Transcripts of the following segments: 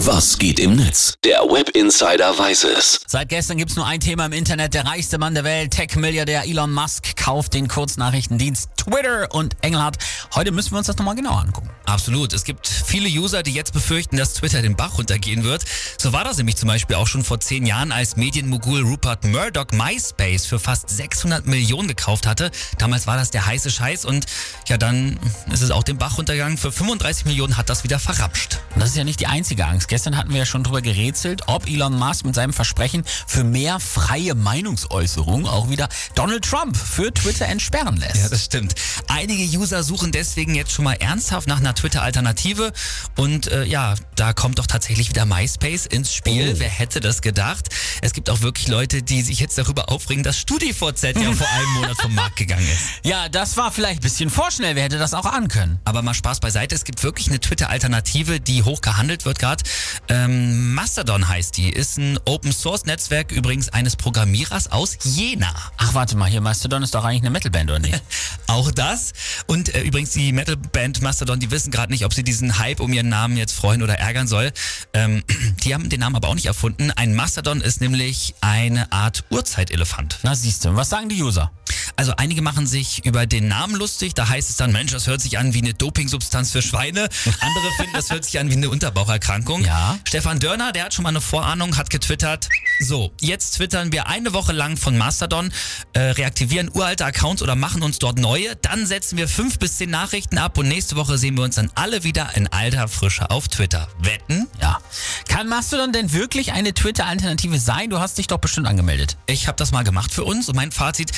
Was geht im Netz? Der Web Insider weiß es. Seit gestern gibt's nur ein Thema im Internet. Der reichste Mann der Welt, Tech-Milliardär Elon Musk, kauft den Kurznachrichtendienst Twitter. Und Engelhardt, heute müssen wir uns das nochmal genauer angucken. Absolut. Es gibt viele User, die jetzt befürchten, dass Twitter den Bach runtergehen wird. So war das nämlich zum Beispiel auch schon vor zehn Jahren, als Medienmogul Rupert Murdoch MySpace für fast 600 Millionen gekauft hatte. Damals war das der heiße Scheiß und ja, dann ist es auch den Bach runtergegangen. Für 35 Millionen hat das wieder verrapscht. Und das ist ja nicht die einzige Angst. Gestern hatten wir ja schon drüber gerätselt, ob Elon Musk mit seinem Versprechen für mehr freie Meinungsäußerung auch wieder Donald Trump für Twitter entsperren lässt. Ja, das stimmt. Einige User suchen deswegen jetzt schon mal ernsthaft nach einer Twitter-Alternative und äh, ja, da kommt doch tatsächlich wieder MySpace ins Spiel. Oh. Wer hätte das gedacht? Es gibt auch wirklich Leute, die sich jetzt darüber aufregen, dass StudiVZ ja vor einem Monat vom Markt gegangen ist. Ja, das war vielleicht ein bisschen vorschnell. Wer hätte das auch ahnen können? Aber mal Spaß beiseite, es gibt wirklich eine Twitter-Alternative, die hoch gehandelt wird gerade. Ähm, Mastodon heißt die, ist ein Open-Source-Netzwerk übrigens eines Programmierers aus Jena. Ach, warte mal, hier Mastodon ist doch eigentlich eine Metalband, oder nicht? Auch das. Und äh, übrigens die Metalband Mastodon, die wissen gerade nicht, ob sie diesen Hype um ihren Namen jetzt freuen oder ärgern soll. Ähm, die haben den Namen aber auch nicht erfunden. Ein Mastodon ist nämlich eine Art Urzeitelefant. Na siehst du, was sagen die User? Also einige machen sich über den Namen lustig. Da heißt es dann, Mensch, das hört sich an wie eine Dopingsubstanz für Schweine. Andere finden, das hört sich an wie eine Unterbaucherkrankung. Ja. Stefan Dörner, der hat schon mal eine Vorahnung, hat getwittert. So, jetzt twittern wir eine Woche lang von Mastodon, äh, reaktivieren uralte Accounts oder machen uns dort neue. Dann setzen wir fünf bis zehn Nachrichten ab und nächste Woche sehen wir uns dann alle wieder in alter Frische auf Twitter. Wetten? Ja. Kann Mastodon denn wirklich eine Twitter-Alternative sein? Du hast dich doch bestimmt angemeldet. Ich habe das mal gemacht für uns und mein Fazit,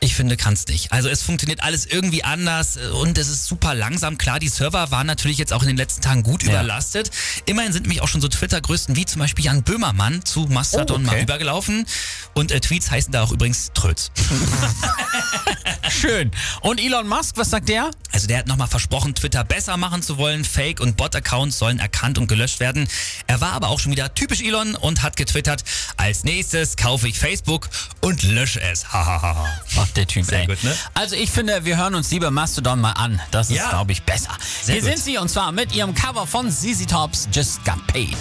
ich finde, kann's nicht. Also es funktioniert alles irgendwie anders äh, und es ist super langsam. Klar, die Server waren natürlich jetzt auch in den letzten Tagen gut Ja. überlastet. Immerhin sind nämlich auch schon so Twitter-Größten wie zum Beispiel Jan Böhmermann zu Mastodon Oh, okay. mal übergelaufen. Und äh, Tweets heißen da auch übrigens Tröts. Schön. Und Elon Musk, was sagt der? Also der hat nochmal versprochen, Twitter besser machen zu wollen. Fake- und Bot-Accounts sollen erkannt und gelöscht werden. Er war aber auch schon wieder typisch Elon und hat getwittert, als nächstes kaufe ich Facebook und lösche es. Hahaha. Ach, der Typ, Sehr ey. gut, ne? Also ich finde, wir hören uns lieber Mastodon mal an. Das ist, Ja. glaube ich, besser. Sehr Hier gut. sind sie und zwar mit ihrem Cover von ZZ Tops Just Got Paid.